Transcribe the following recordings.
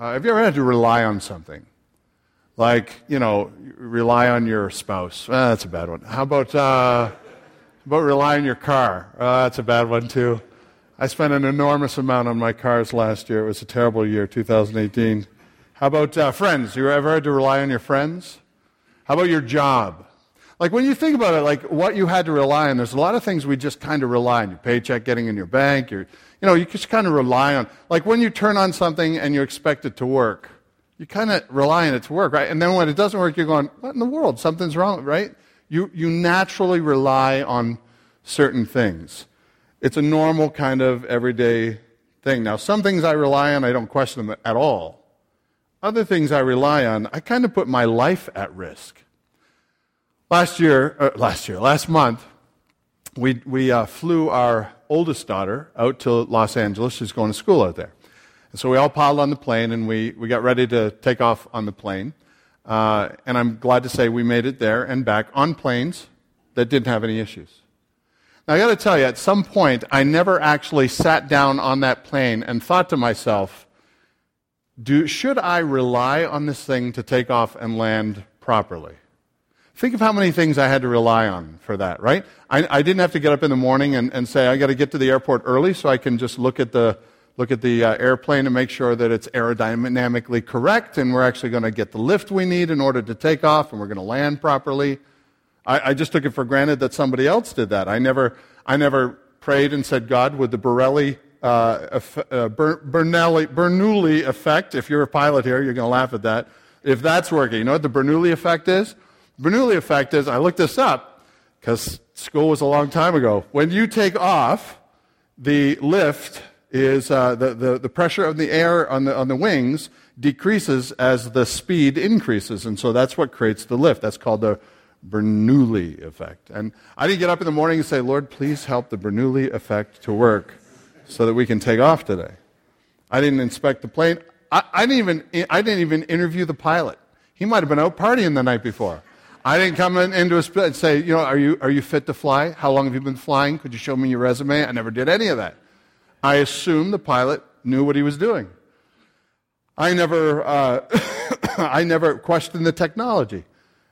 Uh, have you ever had to rely on something? Like, you know, rely on your spouse. Ah, that's a bad one. How about, uh, about rely on your car? Uh, that's a bad one, too. I spent an enormous amount on my cars last year. It was a terrible year, 2018. How about uh, friends? You ever had to rely on your friends? How about your job? Like when you think about it, like what you had to rely on, there's a lot of things we just kind of rely on. Your paycheck getting in your bank, your, you know, you just kind of rely on. Like when you turn on something and you expect it to work, you kind of rely on it to work, right? And then when it doesn't work, you're going, what in the world? Something's wrong, right? You, you naturally rely on certain things. It's a normal kind of everyday thing. Now, some things I rely on, I don't question them at all. Other things I rely on, I kind of put my life at risk. Last year, uh, last year, last month, we, we uh, flew our oldest daughter out to Los Angeles. She's going to school out there. And so we all piled on the plane and we, we got ready to take off on the plane. Uh, and I'm glad to say we made it there and back on planes that didn't have any issues. Now, I got to tell you, at some point, I never actually sat down on that plane and thought to myself, do, should I rely on this thing to take off and land properly? Think of how many things I had to rely on for that, right? I, I didn't have to get up in the morning and, and say, I got to get to the airport early so I can just look at the, look at the uh, airplane and make sure that it's aerodynamically correct and we're actually going to get the lift we need in order to take off and we're going to land properly. I, I, just took it for granted that somebody else did that. I never, I never prayed and said, God, would the Borelli, uh, uh, Bernoulli, Bernoulli effect, if you're a pilot here, you're going to laugh at that, if that's working. You know what the Bernoulli effect is? Bernoulli effect is, I looked this up because school was a long time ago. When you take off, the lift is uh, the, the, the pressure of the air on the, on the wings decreases as the speed increases. And so that's what creates the lift. That's called the Bernoulli effect. And I didn't get up in the morning and say, Lord, please help the Bernoulli effect to work so that we can take off today. I didn't inspect the plane. I, I, didn't, even, I didn't even interview the pilot. He might have been out partying the night before. I didn't come in, into a and say, you know, are you, are you fit to fly? How long have you been flying? Could you show me your resume? I never did any of that. I assumed the pilot knew what he was doing. I never, uh, I never questioned the technology.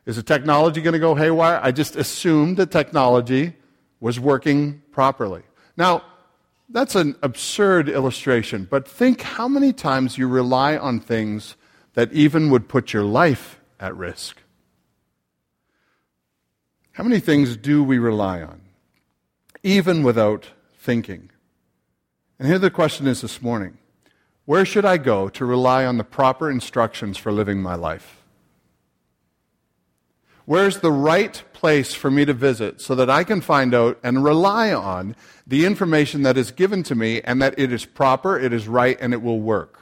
Is the technology going to go haywire? I just assumed the technology was working properly. Now, that's an absurd illustration, but think how many times you rely on things that even would put your life at risk. How many things do we rely on, even without thinking? And here the question is this morning Where should I go to rely on the proper instructions for living my life? Where's the right place for me to visit so that I can find out and rely on the information that is given to me and that it is proper, it is right, and it will work?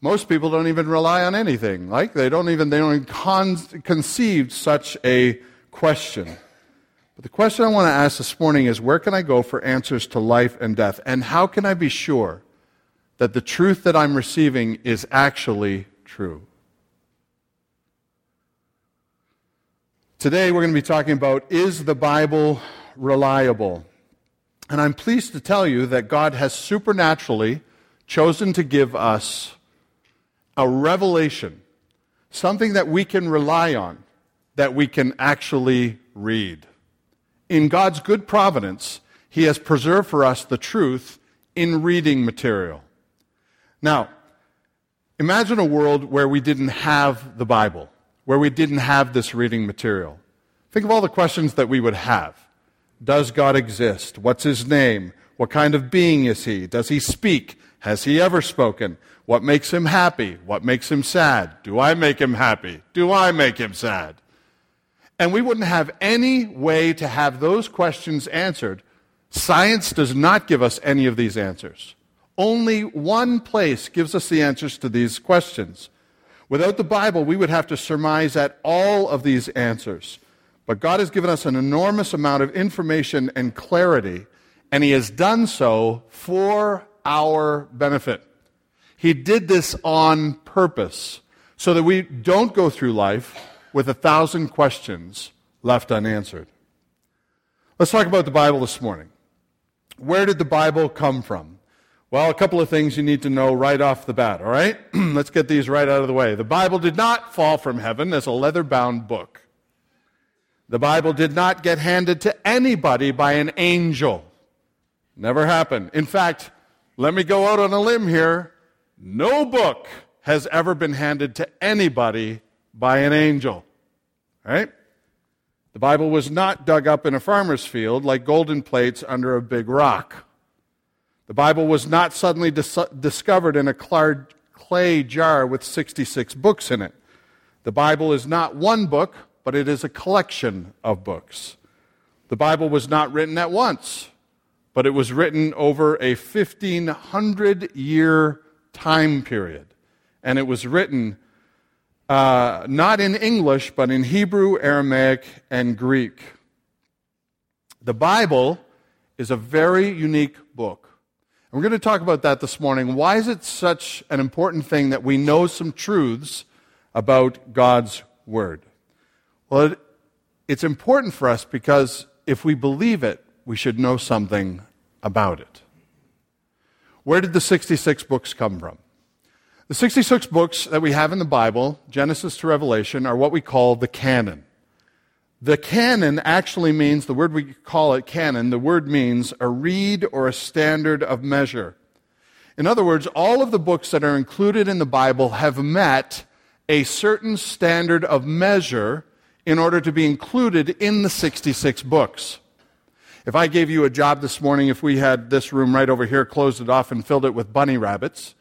Most people don't even rely on anything. Like they don't even they don't even con- conceive such a question. But the question I want to ask this morning is where can I go for answers to life and death? And how can I be sure that the truth that I'm receiving is actually true? Today we're going to be talking about is the Bible reliable? And I'm pleased to tell you that God has supernaturally chosen to give us a revelation, something that we can rely on, that we can actually read. In God's good providence, He has preserved for us the truth in reading material. Now, imagine a world where we didn't have the Bible where we didn't have this reading material. Think of all the questions that we would have. Does God exist? What's his name? What kind of being is he? Does he speak? Has he ever spoken? What makes him happy? What makes him sad? Do I make him happy? Do I make him sad? And we wouldn't have any way to have those questions answered. Science does not give us any of these answers. Only one place gives us the answers to these questions. Without the Bible, we would have to surmise at all of these answers. But God has given us an enormous amount of information and clarity, and He has done so for our benefit. He did this on purpose so that we don't go through life with a thousand questions left unanswered. Let's talk about the Bible this morning. Where did the Bible come from? Well, a couple of things you need to know right off the bat, all right? Let's get these right out of the way. The Bible did not fall from heaven as a leather bound book. The Bible did not get handed to anybody by an angel. Never happened. In fact, let me go out on a limb here. No book has ever been handed to anybody by an angel. Right? The Bible was not dug up in a farmer's field like golden plates under a big rock. The Bible was not suddenly dis- discovered in a clay jar with 66 books in it. The Bible is not one book, but it is a collection of books. The Bible was not written at once, but it was written over a 1500 year time period. And it was written uh, not in English, but in Hebrew, Aramaic, and Greek. The Bible is a very unique book. And we're going to talk about that this morning. Why is it such an important thing that we know some truths about God's Word? Well, it, it's important for us because if we believe it, we should know something about it. Where did the 66 books come from? The 66 books that we have in the Bible, Genesis to Revelation, are what we call the canon. The canon actually means, the word we call it canon, the word means a reed or a standard of measure. In other words, all of the books that are included in the Bible have met a certain standard of measure in order to be included in the 66 books. If I gave you a job this morning, if we had this room right over here, closed it off, and filled it with bunny rabbits,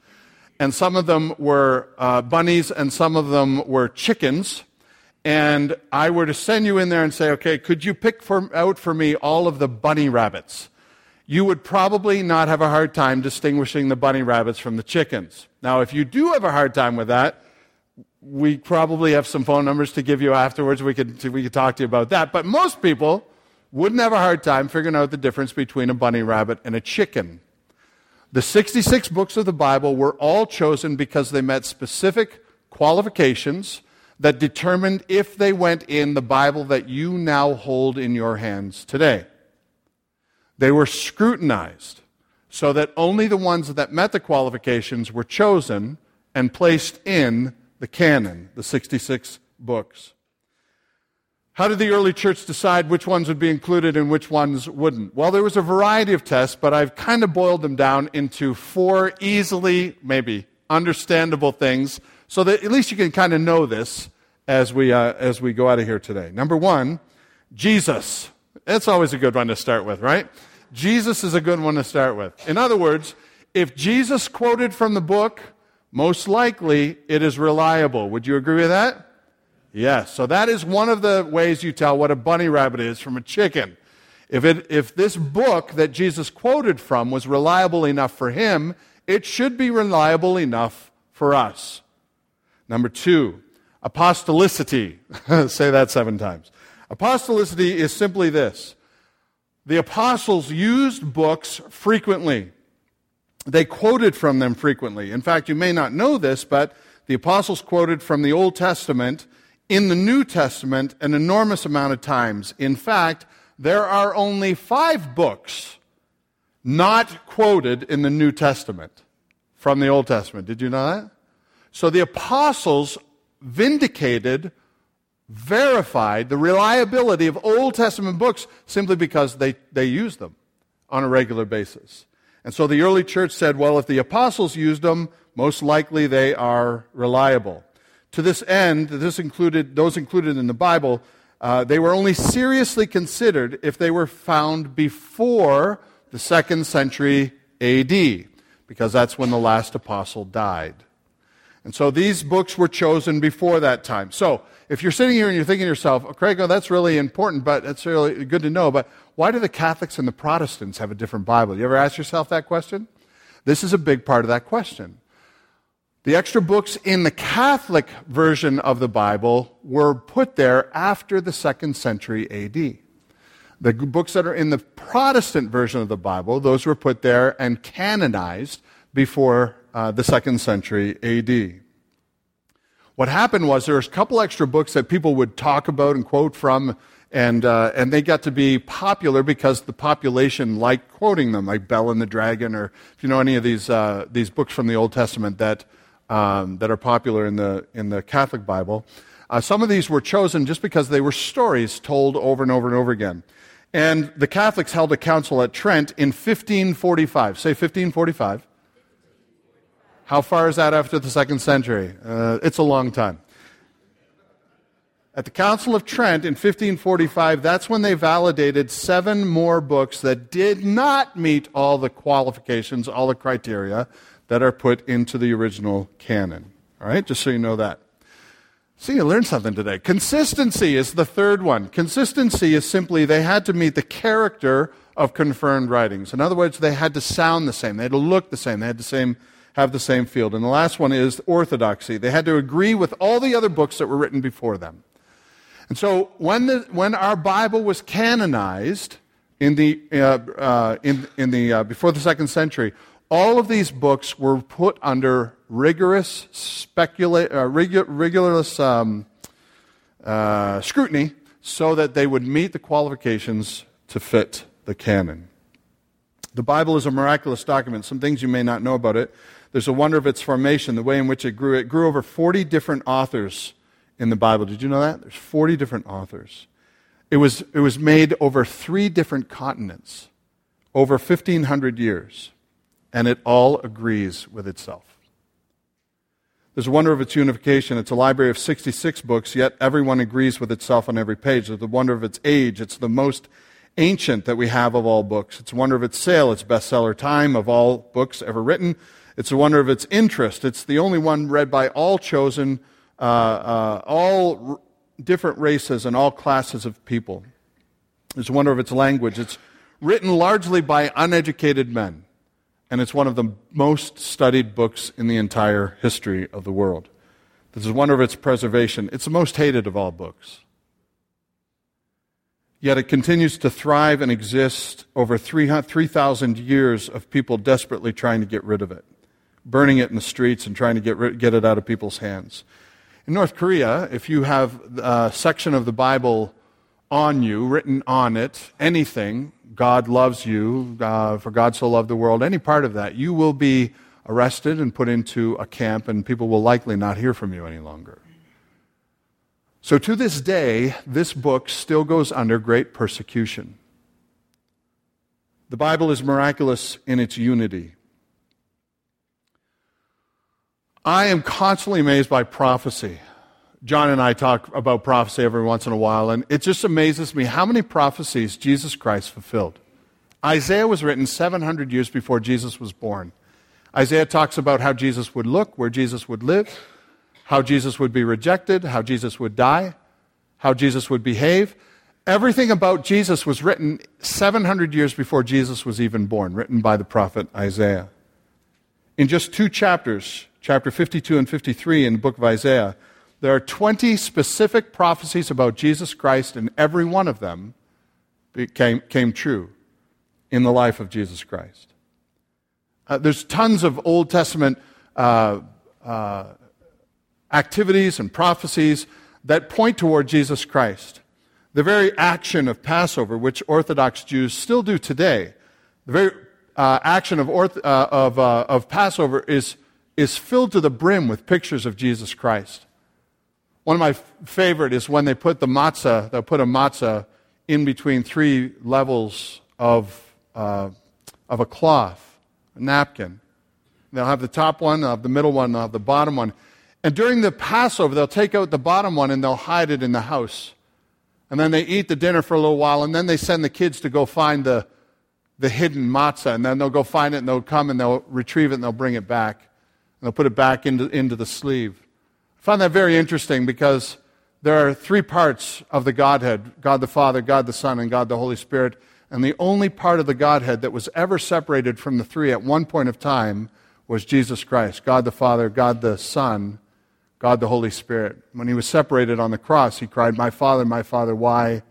and some of them were uh, bunnies and some of them were chickens, and I were to send you in there and say, okay, could you pick for, out for me all of the bunny rabbits? You would probably not have a hard time distinguishing the bunny rabbits from the chickens. Now, if you do have a hard time with that, we probably have some phone numbers to give you afterwards. We could, we could talk to you about that. But most people wouldn't have a hard time figuring out the difference between a bunny rabbit and a chicken. The 66 books of the Bible were all chosen because they met specific qualifications that determined if they went in the Bible that you now hold in your hands today. They were scrutinized so that only the ones that met the qualifications were chosen and placed in the canon, the 66 books. How did the early church decide which ones would be included and which ones wouldn't? Well, there was a variety of tests, but I've kind of boiled them down into four easily, maybe, understandable things so that at least you can kind of know this as we, uh, as we go out of here today. Number one, Jesus. That's always a good one to start with, right? Jesus is a good one to start with. In other words, if Jesus quoted from the book, most likely it is reliable. Would you agree with that? Yes. So that is one of the ways you tell what a bunny rabbit is from a chicken. If, it, if this book that Jesus quoted from was reliable enough for him, it should be reliable enough for us. Number two, apostolicity. Say that seven times. Apostolicity is simply this the apostles used books frequently, they quoted from them frequently. In fact, you may not know this, but the apostles quoted from the Old Testament in the New Testament an enormous amount of times. In fact, there are only five books not quoted in the New Testament from the Old Testament. Did you know that? So the apostles vindicated, verified the reliability of Old Testament books simply because they, they used them on a regular basis. And so the early church said, well, if the apostles used them, most likely they are reliable. To this end, this included, those included in the Bible, uh, they were only seriously considered if they were found before the second century AD, because that's when the last apostle died. And so these books were chosen before that time. So if you're sitting here and you're thinking to yourself, oh, Craig, oh, that's really important, but it's really good to know, but why do the Catholics and the Protestants have a different Bible? You ever ask yourself that question? This is a big part of that question. The extra books in the Catholic version of the Bible were put there after the second century AD. The books that are in the Protestant version of the Bible, those were put there and canonized before uh, the second century AD. What happened was there was a couple extra books that people would talk about and quote from And, uh, and they got to be popular because the population liked quoting them, like Bell and the Dragon, or if you know any of these, uh, these books from the Old Testament that, um, that are popular in the, in the Catholic Bible. Uh, some of these were chosen just because they were stories told over and over and over again. And the Catholics held a council at Trent in 1545. Say 1545. How far is that after the second century? Uh, it's a long time. At the Council of Trent in 1545, that's when they validated seven more books that did not meet all the qualifications, all the criteria that are put into the original canon. All right, just so you know that. See, you learned something today. Consistency is the third one. Consistency is simply they had to meet the character of confirmed writings. In other words, they had to sound the same, they had to look the same, they had to same, have the same field. And the last one is orthodoxy. They had to agree with all the other books that were written before them. And so when, the, when our Bible was canonized in the, uh, uh, in, in the, uh, before the second century, all of these books were put under rigorous, specula- uh, rigorous um, uh, scrutiny so that they would meet the qualifications to fit the canon. The Bible is a miraculous document. Some things you may not know about it. There's a wonder of its formation, the way in which it grew. It grew over 40 different authors in the Bible. Did you know that? There's 40 different authors. It was, it was made over three different continents, over 1,500 years, and it all agrees with itself. There's a wonder of its unification. It's a library of 66 books, yet everyone agrees with itself on every page. There's the wonder of its age. It's the most ancient that we have of all books. It's a wonder of its sale, its bestseller time of all books ever written. It's a wonder of its interest. It's the only one read by all chosen uh, uh, all r- different races and all classes of people. It's a wonder of its language. It's written largely by uneducated men, and it's one of the most studied books in the entire history of the world. This is wonder of its preservation. It's the most hated of all books. Yet it continues to thrive and exist over 3,000 years of people desperately trying to get rid of it, burning it in the streets and trying to get, get it out of people's hands. In North Korea, if you have a section of the Bible on you, written on it, anything, God loves you, uh, for God so loved the world, any part of that, you will be arrested and put into a camp, and people will likely not hear from you any longer. So to this day, this book still goes under great persecution. The Bible is miraculous in its unity. I am constantly amazed by prophecy. John and I talk about prophecy every once in a while, and it just amazes me how many prophecies Jesus Christ fulfilled. Isaiah was written 700 years before Jesus was born. Isaiah talks about how Jesus would look, where Jesus would live, how Jesus would be rejected, how Jesus would die, how Jesus would behave. Everything about Jesus was written 700 years before Jesus was even born, written by the prophet Isaiah. In just two chapters, chapter 52 and 53 in the book of Isaiah, there are 20 specific prophecies about Jesus Christ, and every one of them became, came true in the life of Jesus Christ. Uh, there's tons of Old Testament uh, uh, activities and prophecies that point toward Jesus Christ. The very action of Passover, which Orthodox Jews still do today, the very uh, action of, orth- uh, of, uh, of Passover is is filled to the brim with pictures of Jesus Christ. One of my favorite is when they put the matzah, they'll put a matzah in between three levels of, uh, of a cloth, a napkin. They'll have the top one, they'll have the middle one, they'll have the bottom one. And during the Passover, they'll take out the bottom one and they'll hide it in the house. And then they eat the dinner for a little while, and then they send the kids to go find the, the hidden matzah. And then they'll go find it, and they'll come and they'll retrieve it, and they'll bring it back and they'll put it back into, into the sleeve. I found that very interesting because there are three parts of the Godhead God the Father, God the Son, and God the Holy Spirit. And the only part of the Godhead that was ever separated from the three at one point of time was Jesus Christ God the Father, God the Son, God the Holy Spirit. When he was separated on the cross, he cried, My Father, my Father, why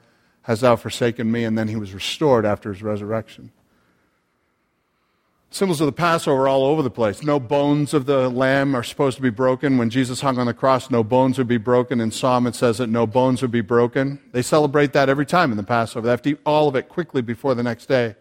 hast thou forsaken me? And then he was restored after his resurrection. Symbols of the Passover all over the place. No bones of the lamb are supposed to be broken. When Jesus hung on the cross, no bones would be broken. In Psalm, it says that no bones would be broken. They celebrate that every time in the Passover. They have to eat all of it quickly before the next day.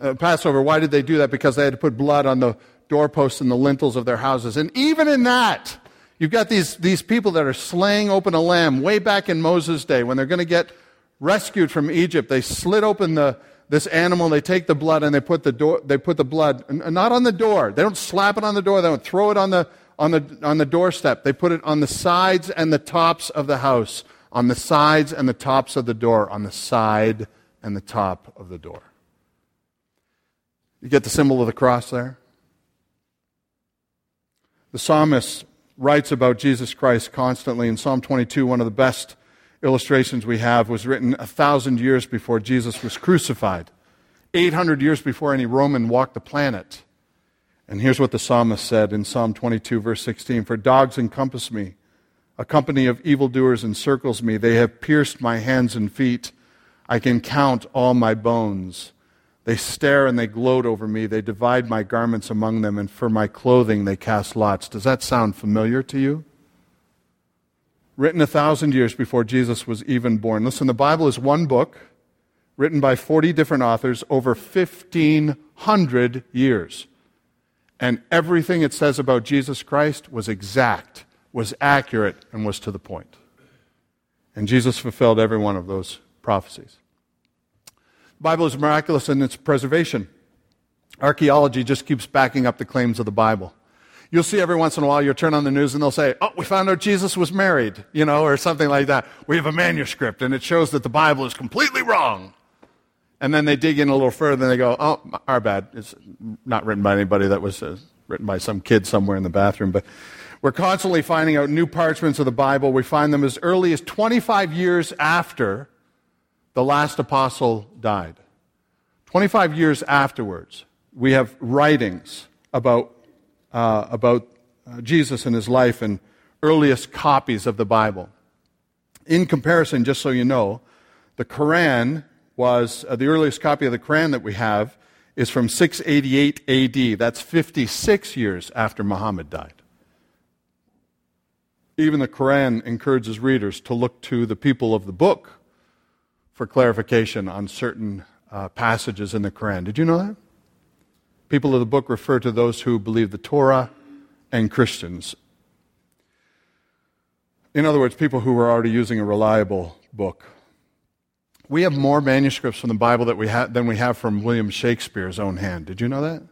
Uh, Passover, why did they do that? Because they had to put blood on the doorposts and the lintels of their houses. And even in that, you've got these, these people that are slaying open a lamb way back in Moses' day when they're going to get rescued from Egypt. They slit open the, this animal, they take the blood and they put the, door, they put the blood, not on the door. They don't slap it on the door. They don't throw it on the, on, the, on the doorstep. They put it on the sides and the tops of the house, on the sides and the tops of the door, on the side and the top of the door. You get the symbol of the cross there? The psalmist writes about Jesus Christ constantly. In Psalm 22, one of the best illustrations we have was written a thousand years before Jesus was crucified, 800 years before any Roman walked the planet. And here's what the psalmist said in Psalm 22, verse 16 For dogs encompass me, a company of evildoers encircles me. They have pierced my hands and feet. I can count all my bones. They stare and they gloat over me. They divide my garments among them, and for my clothing they cast lots. Does that sound familiar to you? Written a thousand years before Jesus was even born. Listen, the Bible is one book written by 40 different authors over 1,500 years. And everything it says about Jesus Christ was exact, was accurate, and was to the point. And Jesus fulfilled every one of those prophecies. The Bible is miraculous in its preservation. Archaeology just keeps backing up the claims of the Bible. You'll see every once in a while, you'll turn on the news and they'll say, Oh, we found out Jesus was married, you know, or something like that. We have a manuscript and it shows that the Bible is completely wrong. And then they dig in a little further and they go, Oh, our bad. It's not written by anybody, that was uh, written by some kid somewhere in the bathroom. But we're constantly finding out new parchments of the Bible. We find them as early as 25 years after the last apostle died. 25 years afterwards, we have writings about uh, about uh, Jesus and his life and earliest copies of the Bible. In comparison, just so you know, the Quran was uh, the earliest copy of the Quran that we have is from 688 AD. That's 56 years after Muhammad died. Even the Quran encourages readers to look to the people of the book for clarification on certain uh, passages in the Quran. Did you know that? People of the book refer to those who believe the Torah and Christians. In other words, people who were already using a reliable book. We have more manuscripts from the Bible that we ha- than we have from William Shakespeare's own hand. Did you know that?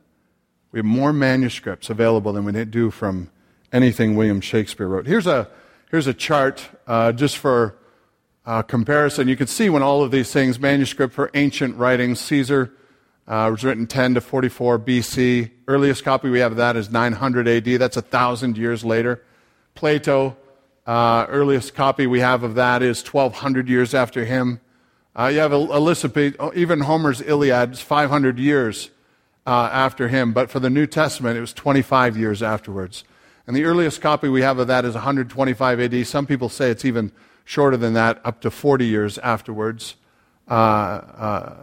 We have more manuscripts available than we do from anything William Shakespeare wrote. Here's a, here's a chart uh, just for uh, comparison. You can see when all of these things, manuscript for ancient writings, Caesar uh, it was written 10 to 44 BC. Earliest copy we have of that is 900 AD. That's a thousand years later. Plato, uh, earliest copy we have of that is 1200 years after him. Uh, you have Elizabeth, even Homer's Iliad is 500 years uh, after him, but for the New Testament it was 25 years afterwards. And the earliest copy we have of that is 125 AD. Some people say it's even shorter than that, up to 40 years afterwards. Uh, uh,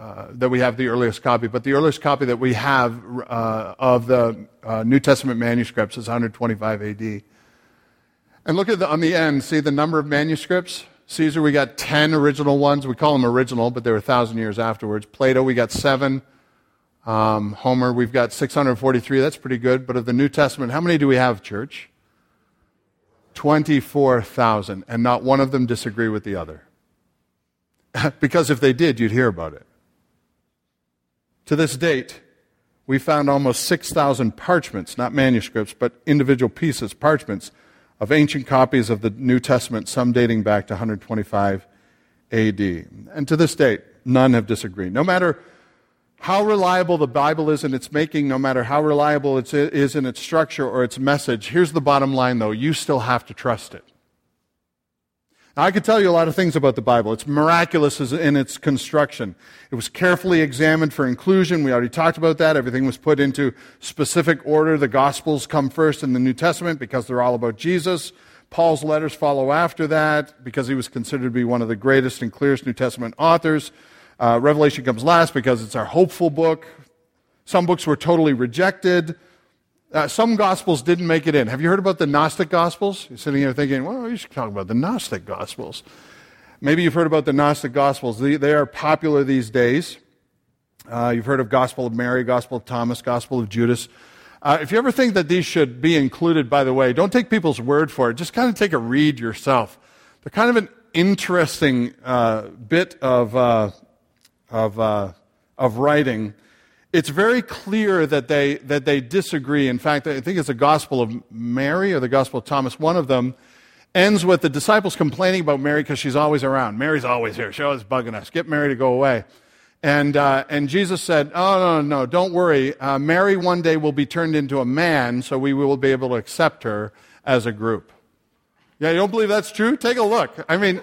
uh, that we have the earliest copy, but the earliest copy that we have uh, of the uh, New Testament manuscripts is 125 AD. And look at the, on the end, see the number of manuscripts? Caesar, we got 10 original ones. We call them original, but they were 1,000 years afterwards. Plato, we got seven. Um, Homer, we've got 643. That's pretty good. But of the New Testament, how many do we have, church? 24,000. And not one of them disagree with the other. because if they did, you'd hear about it. To this date, we found almost 6,000 parchments, not manuscripts, but individual pieces, parchments, of ancient copies of the New Testament, some dating back to 125 AD. And to this date, none have disagreed. No matter how reliable the Bible is in its making, no matter how reliable it is in its structure or its message, here's the bottom line though you still have to trust it. Now, I could tell you a lot of things about the Bible. It's miraculous in its construction. It was carefully examined for inclusion. We already talked about that. Everything was put into specific order. The Gospels come first in the New Testament because they're all about Jesus. Paul's letters follow after that because he was considered to be one of the greatest and clearest New Testament authors. Uh, Revelation comes last because it's our hopeful book. Some books were totally rejected. Uh, some gospels didn't make it in. Have you heard about the Gnostic gospels? You're sitting here thinking, well, you should talk about the Gnostic gospels. Maybe you've heard about the Gnostic gospels. They, they are popular these days. Uh, you've heard of Gospel of Mary, Gospel of Thomas, Gospel of Judas. Uh, if you ever think that these should be included, by the way, don't take people's word for it. Just kind of take a read yourself. They're kind of an interesting uh, bit of, uh, of, uh, of writing it's very clear that they, that they disagree. In fact, I think it's the Gospel of Mary or the Gospel of Thomas. One of them ends with the disciples complaining about Mary because she's always around. Mary's always here. She's always bugging us. Get Mary to go away. And, uh, and Jesus said, Oh, no, no, no, don't worry. Uh, Mary one day will be turned into a man, so we will be able to accept her as a group. Yeah, you don't believe that's true? Take a look. I mean,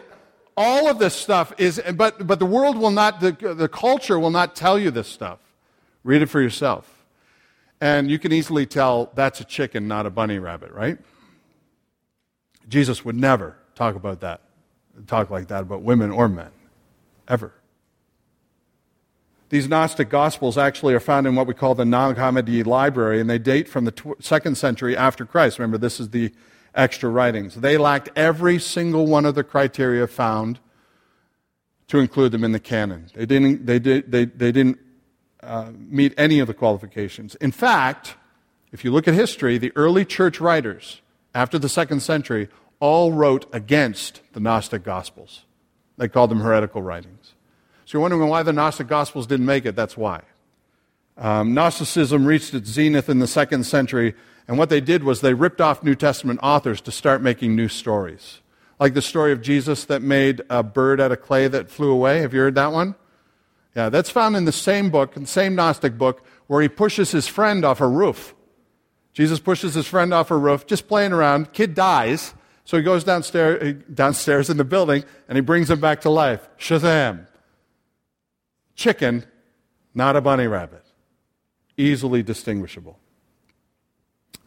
all of this stuff is, but, but the world will not, the, the culture will not tell you this stuff. Read it for yourself. And you can easily tell that's a chicken, not a bunny rabbit, right? Jesus would never talk about that, talk like that about women or men, ever. These Gnostic Gospels actually are found in what we call the Nag Hammadi Library, and they date from the tw- second century after Christ. Remember, this is the extra writings. They lacked every single one of the criteria found to include them in the canon. They didn't, they did, they, they didn't uh, meet any of the qualifications. In fact, if you look at history, the early church writers after the second century all wrote against the Gnostic Gospels. They called them heretical writings. So you're wondering why the Gnostic Gospels didn't make it? That's why. Um, Gnosticism reached its zenith in the second century, and what they did was they ripped off New Testament authors to start making new stories. Like the story of Jesus that made a bird out of clay that flew away. Have you heard that one? Yeah, that's found in the same book, in the same Gnostic book, where he pushes his friend off a roof. Jesus pushes his friend off a roof, just playing around. Kid dies, so he goes downstairs, downstairs in the building and he brings him back to life. Shazam! Chicken, not a bunny rabbit. Easily distinguishable.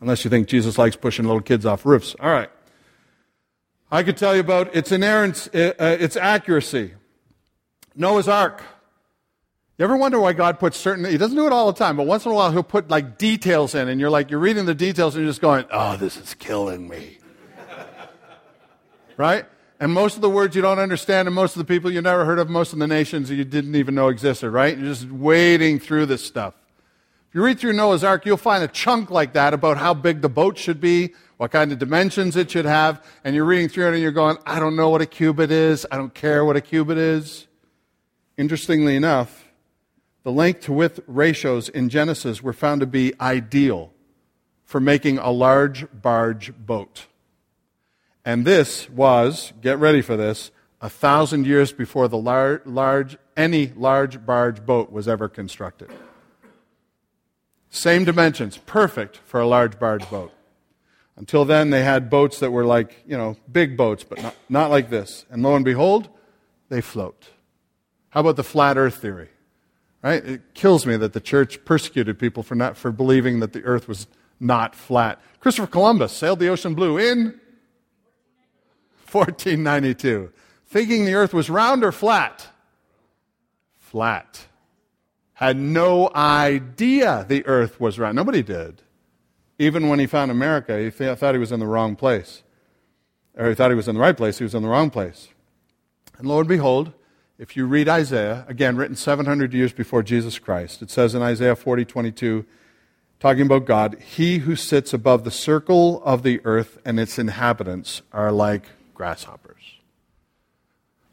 Unless you think Jesus likes pushing little kids off roofs. All right. I could tell you about its inerrance, uh, its accuracy. Noah's Ark. You ever wonder why God puts certain, he doesn't do it all the time, but once in a while he'll put like details in and you're like, you're reading the details and you're just going, oh, this is killing me. right? And most of the words you don't understand and most of the people you never heard of, most of the nations you didn't even know existed, right? You're just wading through this stuff. If you read through Noah's Ark, you'll find a chunk like that about how big the boat should be, what kind of dimensions it should have, and you're reading through it and you're going, I don't know what a cubit is, I don't care what a cubit is. Interestingly enough, the length to width ratios in Genesis were found to be ideal for making a large barge boat. And this was, get ready for this, a thousand years before the lar- large, any large barge boat was ever constructed. Same dimensions, perfect for a large barge boat. Until then, they had boats that were like, you know, big boats, but not, not like this. And lo and behold, they float. How about the flat earth theory? Right? It kills me that the church persecuted people for not for believing that the earth was not flat. Christopher Columbus sailed the ocean blue in 1492, thinking the earth was round or flat. Flat. Had no idea the earth was round. Nobody did. Even when he found America, he th- thought he was in the wrong place. Or he thought he was in the right place, he was in the wrong place. And lo and behold, if you read Isaiah, again, written 700 years before Jesus Christ, it says in Isaiah 40 22, talking about God, He who sits above the circle of the earth and its inhabitants are like grasshoppers.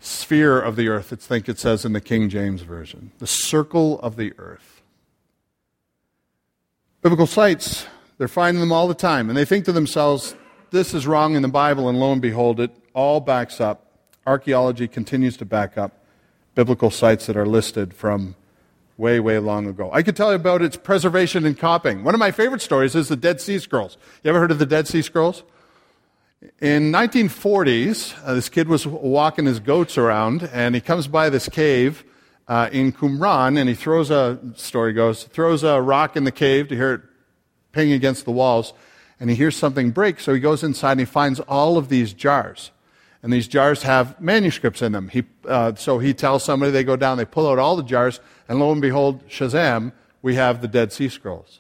Sphere of the earth, I think it says in the King James Version. The circle of the earth. Biblical sites, they're finding them all the time, and they think to themselves, this is wrong in the Bible, and lo and behold, it all backs up. Archaeology continues to back up biblical sites that are listed from way, way long ago. I could tell you about its preservation and copying. One of my favorite stories is the Dead Sea Scrolls. You ever heard of the Dead Sea Scrolls? In 1940s, uh, this kid was walking his goats around, and he comes by this cave uh, in Qumran, and he throws a story goes throws a rock in the cave to hear it ping against the walls, and he hears something break. So he goes inside and he finds all of these jars and these jars have manuscripts in them. He, uh, so he tells somebody, they go down, they pull out all the jars, and lo and behold, Shazam, we have the Dead Sea Scrolls.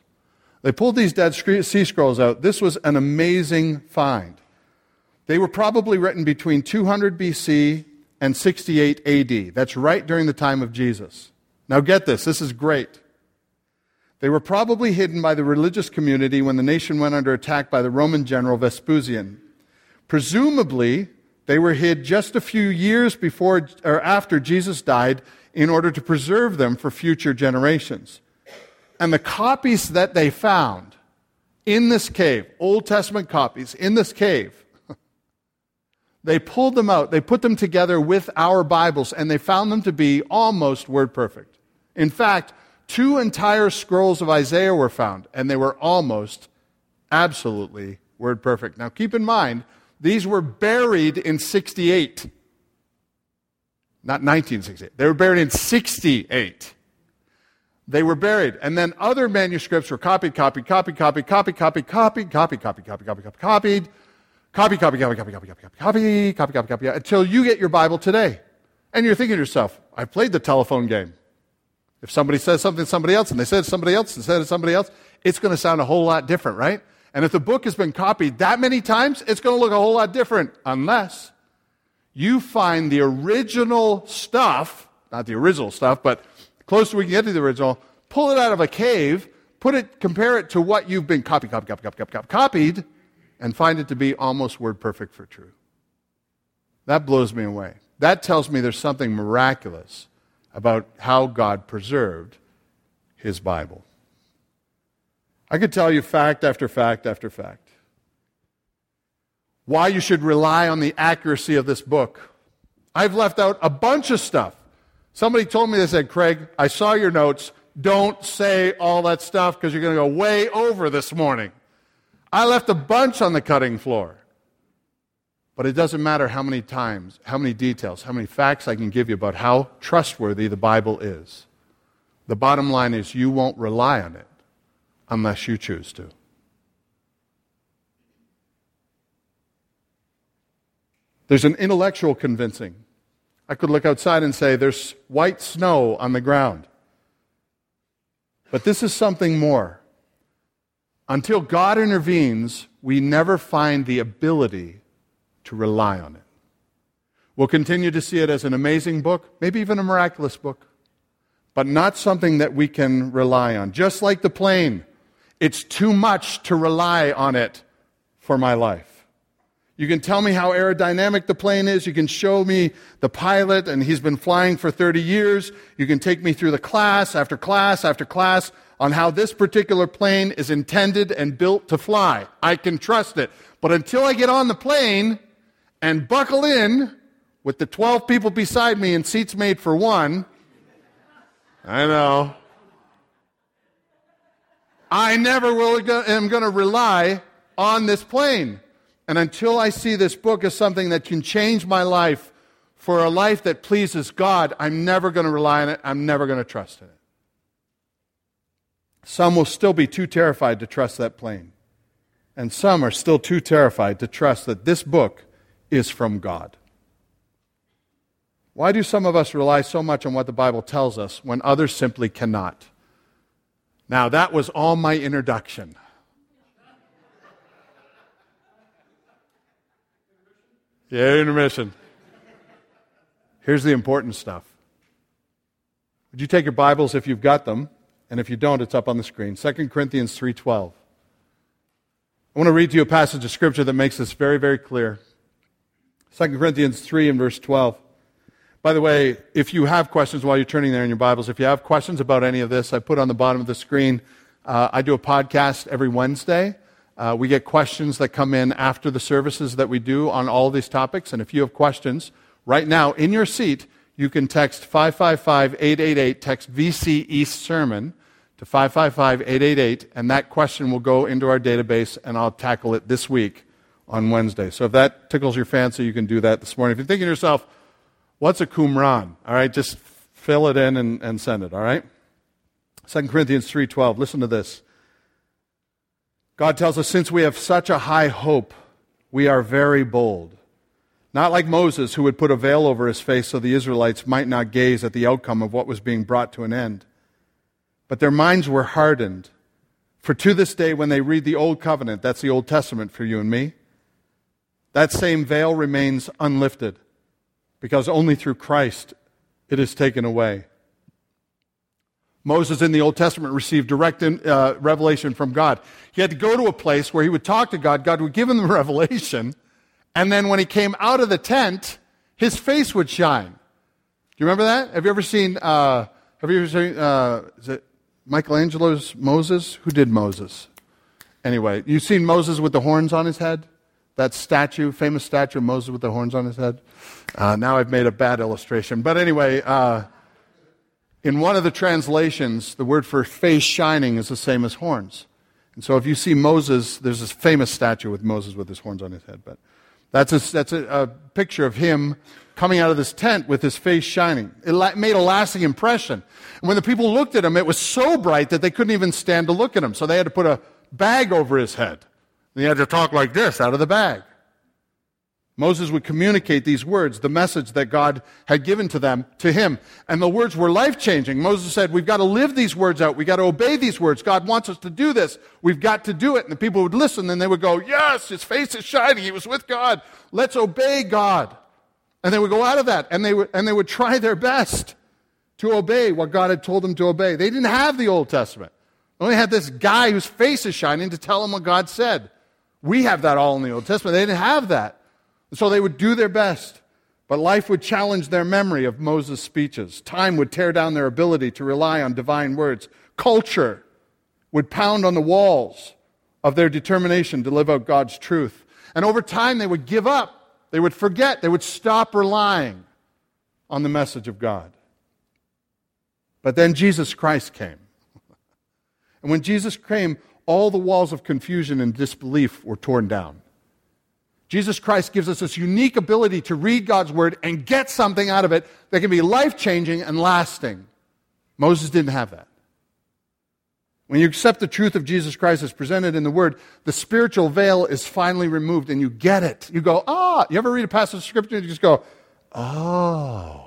They pulled these Dead Sea Scrolls out. This was an amazing find. They were probably written between 200 BC and 68 AD. That's right during the time of Jesus. Now, get this, this is great. They were probably hidden by the religious community when the nation went under attack by the Roman general Vespasian. Presumably, they were hid just a few years before or after Jesus died in order to preserve them for future generations. And the copies that they found in this cave, Old Testament copies in this cave, they pulled them out, they put them together with our Bibles, and they found them to be almost word perfect. In fact, two entire scrolls of Isaiah were found, and they were almost absolutely word perfect. Now, keep in mind, these were buried in 68. Not 1968. They were buried in 68. They were buried. And then other manuscripts were copied, copied, copied, copied, copied, copied, copied, copied, copied, copied, copied, copied, copied, copy, copy, copy, copy, copy, copy, copy, copy, copy, copy, copy, until you get your Bible today. And you're thinking to yourself, I played the telephone game. If somebody says something to somebody else and they said somebody else and said somebody else, it's going to sound a whole lot different, right? And if the book has been copied that many times, it's going to look a whole lot different unless you find the original stuff, not the original stuff, but closer we can get to the original, pull it out of a cave, put it, compare it to what you've been copied, copied, copied, copied, copied, copied, and find it to be almost word perfect for true. That blows me away. That tells me there's something miraculous about how God preserved his Bible. I could tell you fact after fact after fact. Why you should rely on the accuracy of this book. I've left out a bunch of stuff. Somebody told me, they said, Craig, I saw your notes. Don't say all that stuff because you're going to go way over this morning. I left a bunch on the cutting floor. But it doesn't matter how many times, how many details, how many facts I can give you about how trustworthy the Bible is. The bottom line is you won't rely on it unless you choose to. There's an intellectual convincing. I could look outside and say, there's white snow on the ground. But this is something more. Until God intervenes, we never find the ability to rely on it. We'll continue to see it as an amazing book, maybe even a miraculous book, but not something that we can rely on. Just like the plane, it's too much to rely on it for my life. You can tell me how aerodynamic the plane is. You can show me the pilot, and he's been flying for 30 years. You can take me through the class after class after class on how this particular plane is intended and built to fly. I can trust it. But until I get on the plane and buckle in with the 12 people beside me and seats made for one, I know. I never will am going to rely on this plane. And until I see this book as something that can change my life for a life that pleases God, I'm never going to rely on it. I'm never going to trust in it. Some will still be too terrified to trust that plane. And some are still too terrified to trust that this book is from God. Why do some of us rely so much on what the Bible tells us when others simply cannot? Now, that was all my introduction. Yeah, intermission. Here's the important stuff. Would you take your Bibles if you've got them? And if you don't, it's up on the screen. 2 Corinthians 3:12. I want to read to you a passage of scripture that makes this very, very clear. 2 Corinthians 3 and verse 12. By the way, if you have questions while you're turning there in your Bibles, if you have questions about any of this, I put on the bottom of the screen. Uh, I do a podcast every Wednesday. Uh, we get questions that come in after the services that we do on all these topics. And if you have questions right now in your seat, you can text 555 888, text VC East Sermon to 555 888, and that question will go into our database, and I'll tackle it this week on Wednesday. So if that tickles your fancy, you can do that this morning. If you're thinking to yourself, what's a Qumran? All right, just fill it in and, and send it, all right? 2 Corinthians 3.12, listen to this. God tells us, since we have such a high hope, we are very bold. Not like Moses, who would put a veil over his face so the Israelites might not gaze at the outcome of what was being brought to an end. but their minds were hardened. For to this day, when they read the Old Covenant, that's the Old Testament for you and me, that same veil remains unlifted because only through Christ it is taken away. Moses in the Old Testament received direct uh, revelation from God. He had to go to a place where he would talk to God. God would give him the revelation. And then when he came out of the tent, his face would shine. Do you remember that? Have you ever seen, uh, have you ever seen, uh, is it Michelangelo's Moses? Who did Moses? Anyway, you've seen Moses with the horns on his head? That statue, famous statue of Moses with the horns on his head? Uh, now I've made a bad illustration. But anyway, uh, in one of the translations, the word for face shining is the same as horns. And so if you see Moses, there's this famous statue with Moses with his horns on his head. But that's a, that's a, a picture of him coming out of this tent with his face shining. It la- made a lasting impression. And when the people looked at him, it was so bright that they couldn't even stand to look at him. So they had to put a bag over his head. And he had to talk like this out of the bag. Moses would communicate these words, the message that God had given to them, to him. And the words were life changing. Moses said, We've got to live these words out. We've got to obey these words. God wants us to do this. We've got to do it. And the people would listen and they would go, Yes, his face is shining. He was with God. Let's obey God. And they would go out of that and they would, and they would try their best to obey what God had told them to obey. They didn't have the Old Testament. They only had this guy whose face is shining to tell them what God said. We have that all in the Old Testament. They didn't have that. So they would do their best, but life would challenge their memory of Moses' speeches. Time would tear down their ability to rely on divine words. Culture would pound on the walls of their determination to live out God's truth. And over time, they would give up. They would forget. They would stop relying on the message of God. But then Jesus Christ came. And when Jesus came, all the walls of confusion and disbelief were torn down. Jesus Christ gives us this unique ability to read God's word and get something out of it that can be life changing and lasting. Moses didn't have that. When you accept the truth of Jesus Christ as presented in the Word, the spiritual veil is finally removed and you get it. You go, ah. You ever read a passage of Scripture and you just go, oh.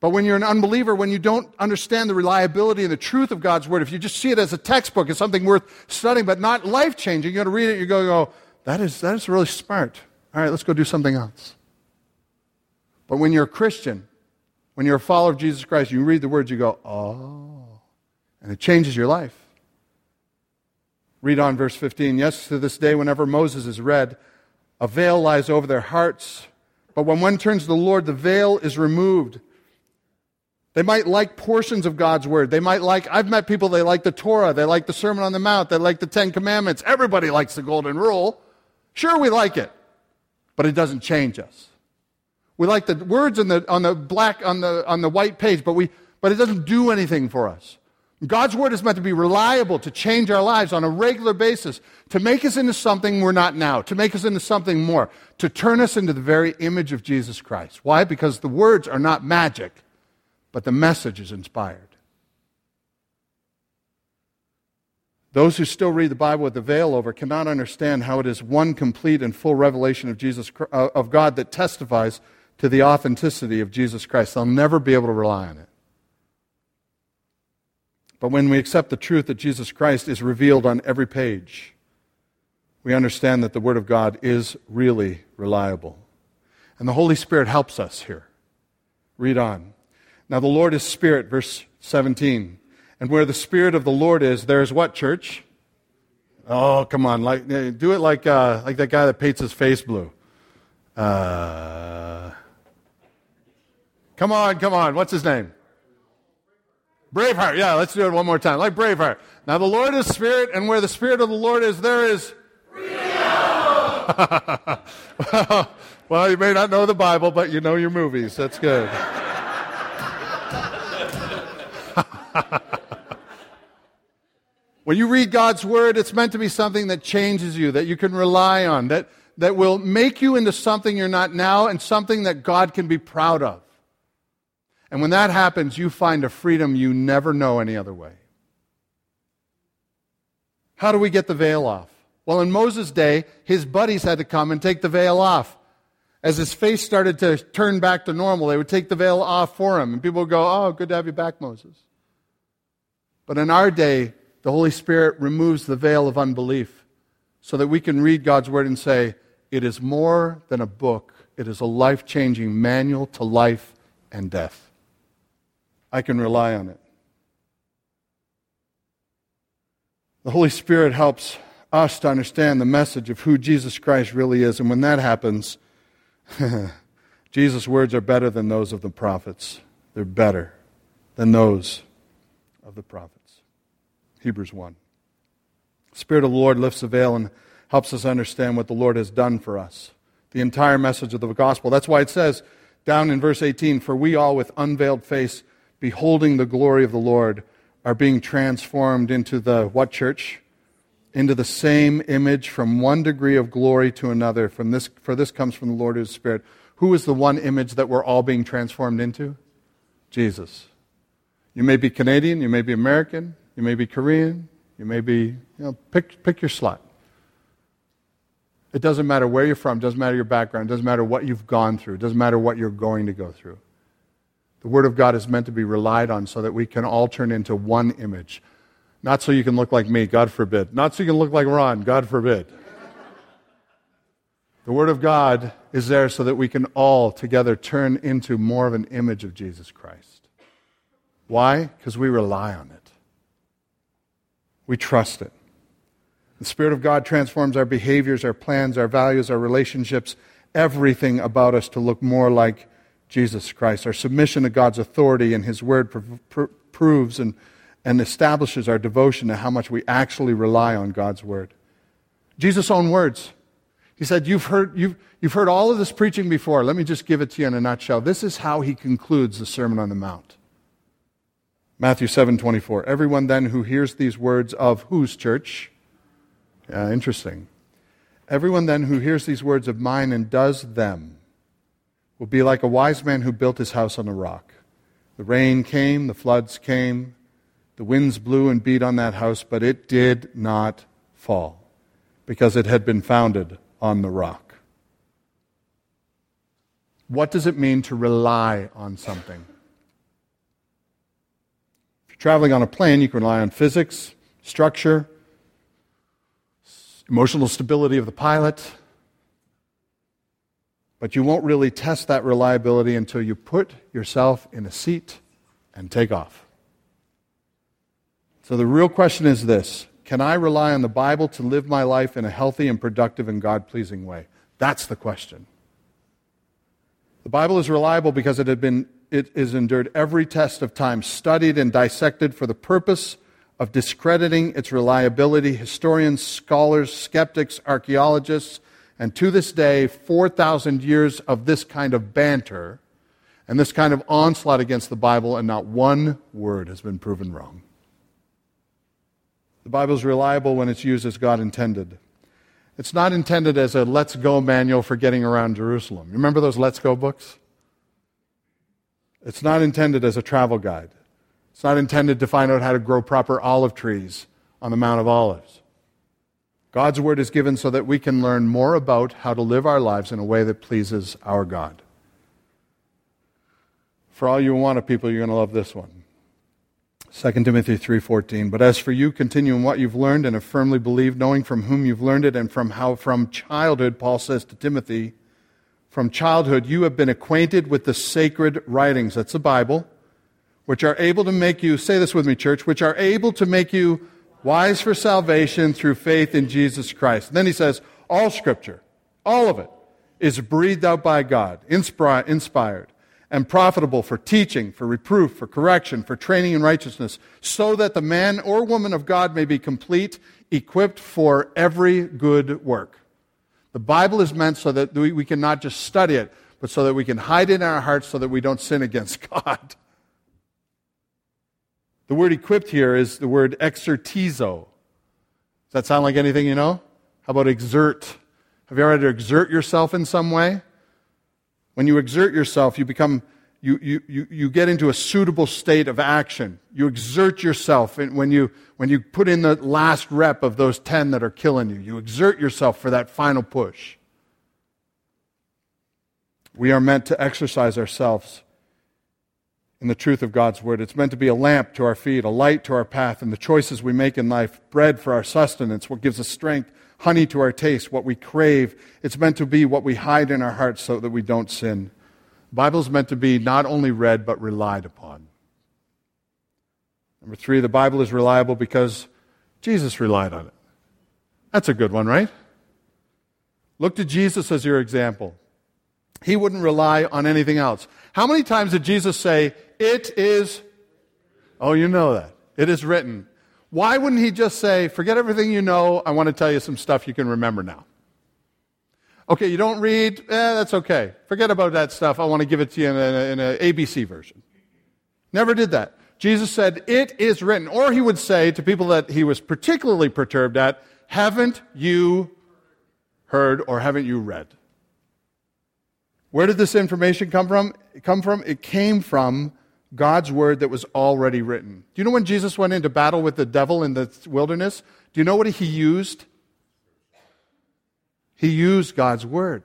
But when you're an unbeliever, when you don't understand the reliability and the truth of God's Word, if you just see it as a textbook, as something worth studying but not life changing, you got to read it, you go, go, that is, that is really smart. All right, let's go do something else. But when you're a Christian, when you're a follower of Jesus Christ, you read the words, you go, oh, and it changes your life. Read on verse 15. Yes, to this day, whenever Moses is read, a veil lies over their hearts. But when one turns to the Lord, the veil is removed. They might like portions of God's word. They might like, I've met people, they like the Torah, they like the Sermon on the Mount, they like the Ten Commandments. Everybody likes the Golden Rule. Sure, we like it, but it doesn't change us. We like the words on the, on the black, on the, on the white page, but, we, but it doesn't do anything for us. God's word is meant to be reliable, to change our lives on a regular basis, to make us into something we're not now, to make us into something more, to turn us into the very image of Jesus Christ. Why? Because the words are not magic, but the message is inspired. Those who still read the Bible with the veil over cannot understand how it is one complete and full revelation of Jesus uh, of God that testifies to the authenticity of Jesus Christ. They'll never be able to rely on it. But when we accept the truth that Jesus Christ is revealed on every page, we understand that the Word of God is really reliable. And the Holy Spirit helps us here. Read on. Now, the Lord is Spirit, verse 17. And where the Spirit of the Lord is, there's what, church? Oh, come on. Like, do it like, uh, like that guy that paints his face blue. Uh, come on, come on. What's his name? Braveheart. Yeah, let's do it one more time. Like Braveheart. Now, the Lord is Spirit, and where the Spirit of the Lord is, there is. well, you may not know the Bible, but you know your movies. That's good. When you read God's word, it's meant to be something that changes you, that you can rely on, that, that will make you into something you're not now and something that God can be proud of. And when that happens, you find a freedom you never know any other way. How do we get the veil off? Well, in Moses' day, his buddies had to come and take the veil off. As his face started to turn back to normal, they would take the veil off for him. And people would go, Oh, good to have you back, Moses. But in our day, the Holy Spirit removes the veil of unbelief so that we can read God's Word and say, it is more than a book, it is a life changing manual to life and death. I can rely on it. The Holy Spirit helps us to understand the message of who Jesus Christ really is. And when that happens, Jesus' words are better than those of the prophets. They're better than those of the prophets. Hebrews 1. Spirit of the Lord lifts the veil and helps us understand what the Lord has done for us. The entire message of the gospel. That's why it says down in verse 18, For we all with unveiled face, beholding the glory of the Lord, are being transformed into the what church? Into the same image from one degree of glory to another. From this, for this comes from the Lord whose Spirit. Who is the one image that we're all being transformed into? Jesus. You may be Canadian, you may be American, you may be Korean, you may be, you know, pick, pick your slot. It doesn't matter where you're from, doesn't matter your background, doesn't matter what you've gone through, doesn't matter what you're going to go through. The Word of God is meant to be relied on so that we can all turn into one image. Not so you can look like me, God forbid. Not so you can look like Ron, God forbid. The Word of God is there so that we can all together turn into more of an image of Jesus Christ. Why? Because we rely on it. We trust it. The Spirit of God transforms our behaviors, our plans, our values, our relationships, everything about us to look more like Jesus Christ. Our submission to God's authority and His Word pr- pr- proves and, and establishes our devotion to how much we actually rely on God's Word. Jesus' own words. He said, you've heard, you've, you've heard all of this preaching before. Let me just give it to you in a nutshell. This is how he concludes the Sermon on the Mount. Matthew 7:24. Everyone then who hears these words of whose church? Yeah, interesting. Everyone then who hears these words of mine and does them will be like a wise man who built his house on a rock. The rain came, the floods came, the winds blew and beat on that house, but it did not fall because it had been founded on the rock. What does it mean to rely on something? You're traveling on a plane, you can rely on physics, structure, emotional stability of the pilot. But you won't really test that reliability until you put yourself in a seat and take off. So the real question is this Can I rely on the Bible to live my life in a healthy and productive and God pleasing way? That's the question. The Bible is reliable because it, had been, it has endured every test of time, studied and dissected for the purpose of discrediting its reliability, historians, scholars, skeptics, archaeologists, and to this day, 4,000 years of this kind of banter and this kind of onslaught against the Bible, and not one word has been proven wrong. The Bible is reliable when it's used as God intended. It's not intended as a let's go manual for getting around Jerusalem. Remember those let's go books? It's not intended as a travel guide. It's not intended to find out how to grow proper olive trees on the Mount of Olives. God's word is given so that we can learn more about how to live our lives in a way that pleases our God. For all you want of people, you're going to love this one. 2 Timothy 3:14 But as for you continue in what you've learned and have firmly believed knowing from whom you've learned it and from how from childhood Paul says to Timothy from childhood you have been acquainted with the sacred writings that's the Bible which are able to make you, say this with me, church, which are able to make you wise for salvation through faith in Jesus Christ. And then he says, all scripture, all of it, is breathed out by God, inspired, and profitable for teaching, for reproof, for correction, for training in righteousness, so that the man or woman of God may be complete, equipped for every good work. The Bible is meant so that we, we can not just study it, but so that we can hide it in our hearts so that we don't sin against God. The word equipped here is the word exertizo. Does that sound like anything you know? How about exert? Have you ever had to exert yourself in some way? When you exert yourself, you become, you, you, you, you get into a suitable state of action. You exert yourself when you, when you put in the last rep of those 10 that are killing you. You exert yourself for that final push. We are meant to exercise ourselves in the truth of God's word. It's meant to be a lamp to our feet, a light to our path, and the choices we make in life, bread for our sustenance, what gives us strength, honey to our taste, what we crave. It's meant to be what we hide in our hearts so that we don't sin. Bible is meant to be not only read, but relied upon. Number three, the Bible is reliable because Jesus relied on it. That's a good one, right? Look to Jesus as your example. He wouldn't rely on anything else. How many times did Jesus say, It is? Oh, you know that. It is written. Why wouldn't he just say, Forget everything you know, I want to tell you some stuff you can remember now? Okay, you don't read? Eh, that's okay. Forget about that stuff. I want to give it to you in an ABC version. Never did that. Jesus said, It is written. Or he would say to people that he was particularly perturbed at, Haven't you heard or haven't you read? Where did this information come from? Come from? It came from God's word that was already written. Do you know when Jesus went into battle with the devil in the wilderness? Do you know what he used? He used God's word.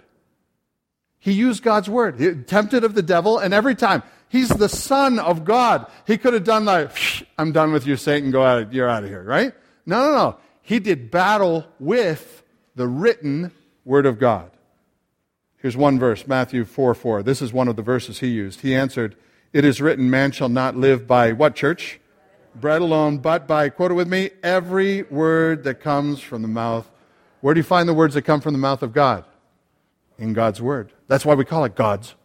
He used God's word. He tempted of the devil, and every time he's the son of God. He could have done like, I'm done with you, Satan. Go out. You're out of here, right? No, no, no. He did battle with the written word of God. Here's one verse, Matthew 4 4. This is one of the verses he used. He answered, It is written, Man shall not live by what, church? Bread alone, but by, quote it with me, every word that comes from the mouth. Where do you find the words that come from the mouth of God? In God's Word. That's why we call it God's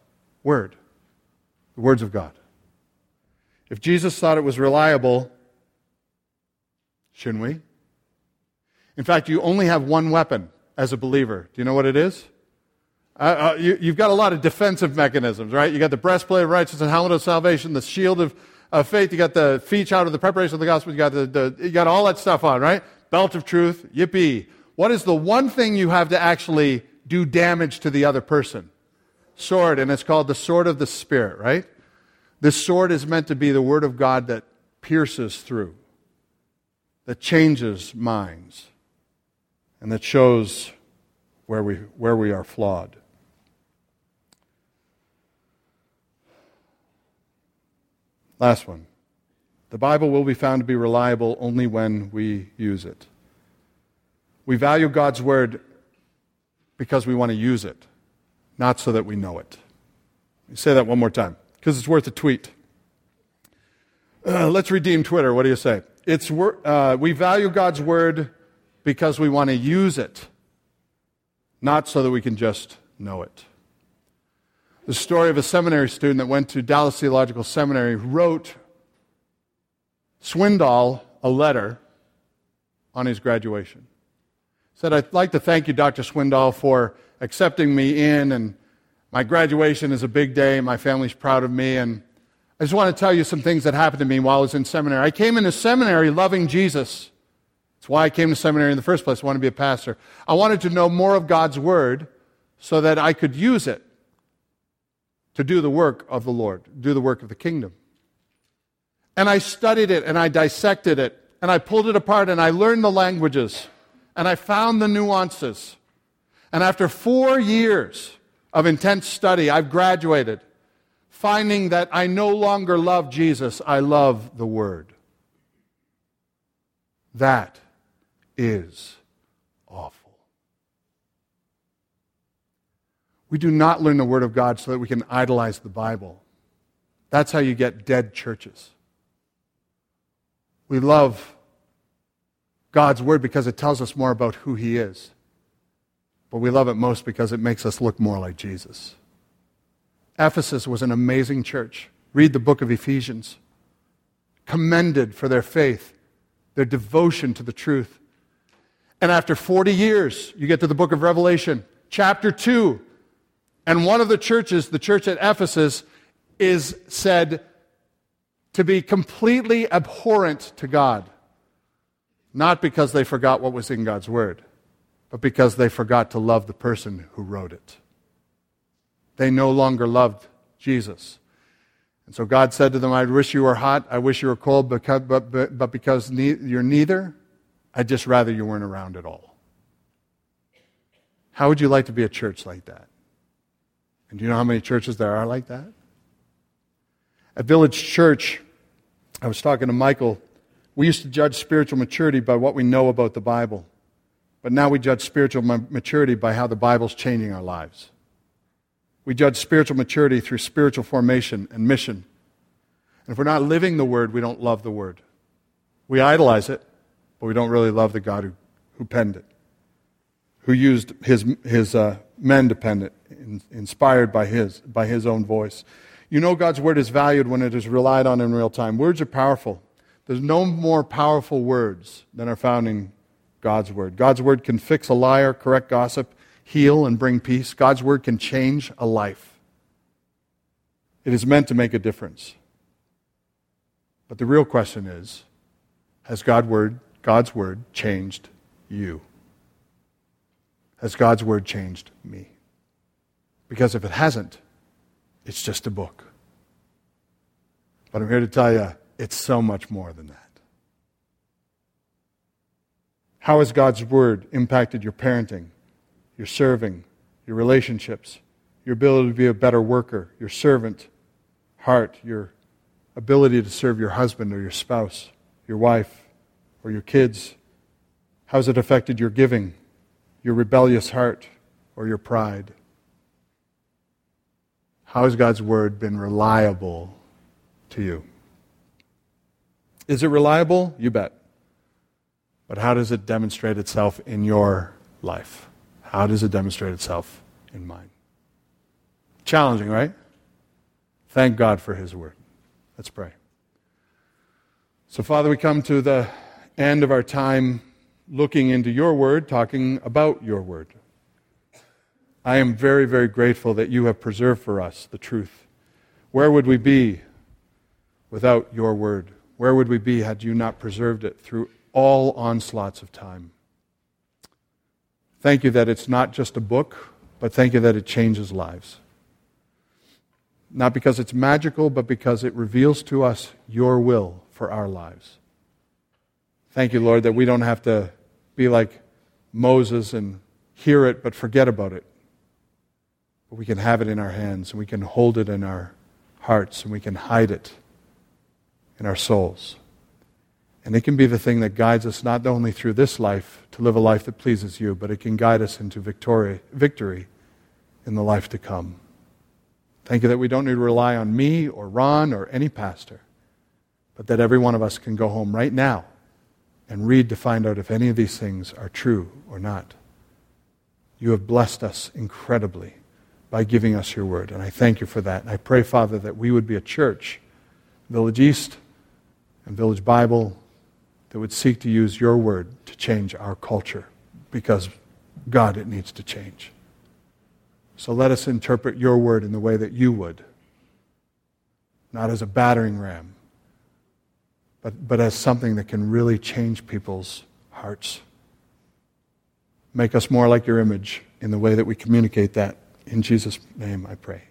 Word. The words of God. If Jesus thought it was reliable, shouldn't we? In fact, you only have one weapon as a believer. Do you know what it is? Uh, uh, you, have got a lot of defensive mechanisms, right? You got the breastplate of righteousness and helmet of salvation, the shield of, of faith. You got the feet out of the preparation of the gospel. You got the, the, you got all that stuff on, right? Belt of truth. Yippee! What is the one thing you have to actually do damage to the other person? Sword, and it's called the sword of the spirit, right? This sword is meant to be the word of God that pierces through, that changes minds, and that shows where we, where we are flawed. Last one. The Bible will be found to be reliable only when we use it. We value God's Word because we want to use it, not so that we know it. Let me say that one more time, because it's worth a tweet. Uh, let's redeem Twitter. What do you say? It's, uh, we value God's Word because we want to use it, not so that we can just know it the story of a seminary student that went to Dallas Theological Seminary wrote Swindoll a letter on his graduation. Said, I'd like to thank you, Dr. Swindoll, for accepting me in, and my graduation is a big day. My family's proud of me, and I just want to tell you some things that happened to me while I was in seminary. I came into seminary loving Jesus. That's why I came to seminary in the first place. I wanted to be a pastor. I wanted to know more of God's Word so that I could use it to do the work of the Lord, do the work of the kingdom. And I studied it and I dissected it and I pulled it apart and I learned the languages and I found the nuances. And after four years of intense study, I've graduated, finding that I no longer love Jesus, I love the Word. That is awful. We do not learn the Word of God so that we can idolize the Bible. That's how you get dead churches. We love God's Word because it tells us more about who He is. But we love it most because it makes us look more like Jesus. Ephesus was an amazing church. Read the book of Ephesians. Commended for their faith, their devotion to the truth. And after 40 years, you get to the book of Revelation, chapter 2. And one of the churches, the church at Ephesus, is said to be completely abhorrent to God. Not because they forgot what was in God's Word, but because they forgot to love the person who wrote it. They no longer loved Jesus. And so God said to them, I wish you were hot, I wish you were cold, but, but, but because you're neither, I'd just rather you weren't around at all. How would you like to be a church like that? And do you know how many churches there are like that? At Village Church, I was talking to Michael. We used to judge spiritual maturity by what we know about the Bible. But now we judge spiritual maturity by how the Bible's changing our lives. We judge spiritual maturity through spiritual formation and mission. And if we're not living the Word, we don't love the Word. We idolize it, but we don't really love the God who, who penned it, who used his, his uh, men to pen it, in, inspired by his, by his own voice. You know God's Word is valued when it is relied on in real time. Words are powerful. There's no more powerful words than are found in God's Word. God's Word can fix a liar, correct gossip, heal, and bring peace. God's Word can change a life. It is meant to make a difference. But the real question is has word, God's Word changed you? Has God's Word changed me? Because if it hasn't, it's just a book. But I'm here to tell you, it's so much more than that. How has God's Word impacted your parenting, your serving, your relationships, your ability to be a better worker, your servant heart, your ability to serve your husband or your spouse, your wife, or your kids? How has it affected your giving, your rebellious heart, or your pride? How has God's Word been reliable to you? Is it reliable? You bet. But how does it demonstrate itself in your life? How does it demonstrate itself in mine? Challenging, right? Thank God for His Word. Let's pray. So, Father, we come to the end of our time looking into your Word, talking about your Word. I am very, very grateful that you have preserved for us the truth. Where would we be without your Word? Where would we be had you not preserved it through all onslaughts of time. Thank you that it's not just a book, but thank you that it changes lives. Not because it's magical, but because it reveals to us your will for our lives. Thank you, Lord, that we don't have to be like Moses and hear it but forget about it. But we can have it in our hands and we can hold it in our hearts and we can hide it in our souls. And it can be the thing that guides us not only through this life to live a life that pleases you, but it can guide us into victory, victory in the life to come. Thank you that we don't need to rely on me or Ron or any pastor, but that every one of us can go home right now and read to find out if any of these things are true or not. You have blessed us incredibly by giving us your word, and I thank you for that. And I pray, Father, that we would be a church, Village East and Village Bible that would seek to use your word to change our culture because, God, it needs to change. So let us interpret your word in the way that you would, not as a battering ram, but, but as something that can really change people's hearts. Make us more like your image in the way that we communicate that. In Jesus' name I pray.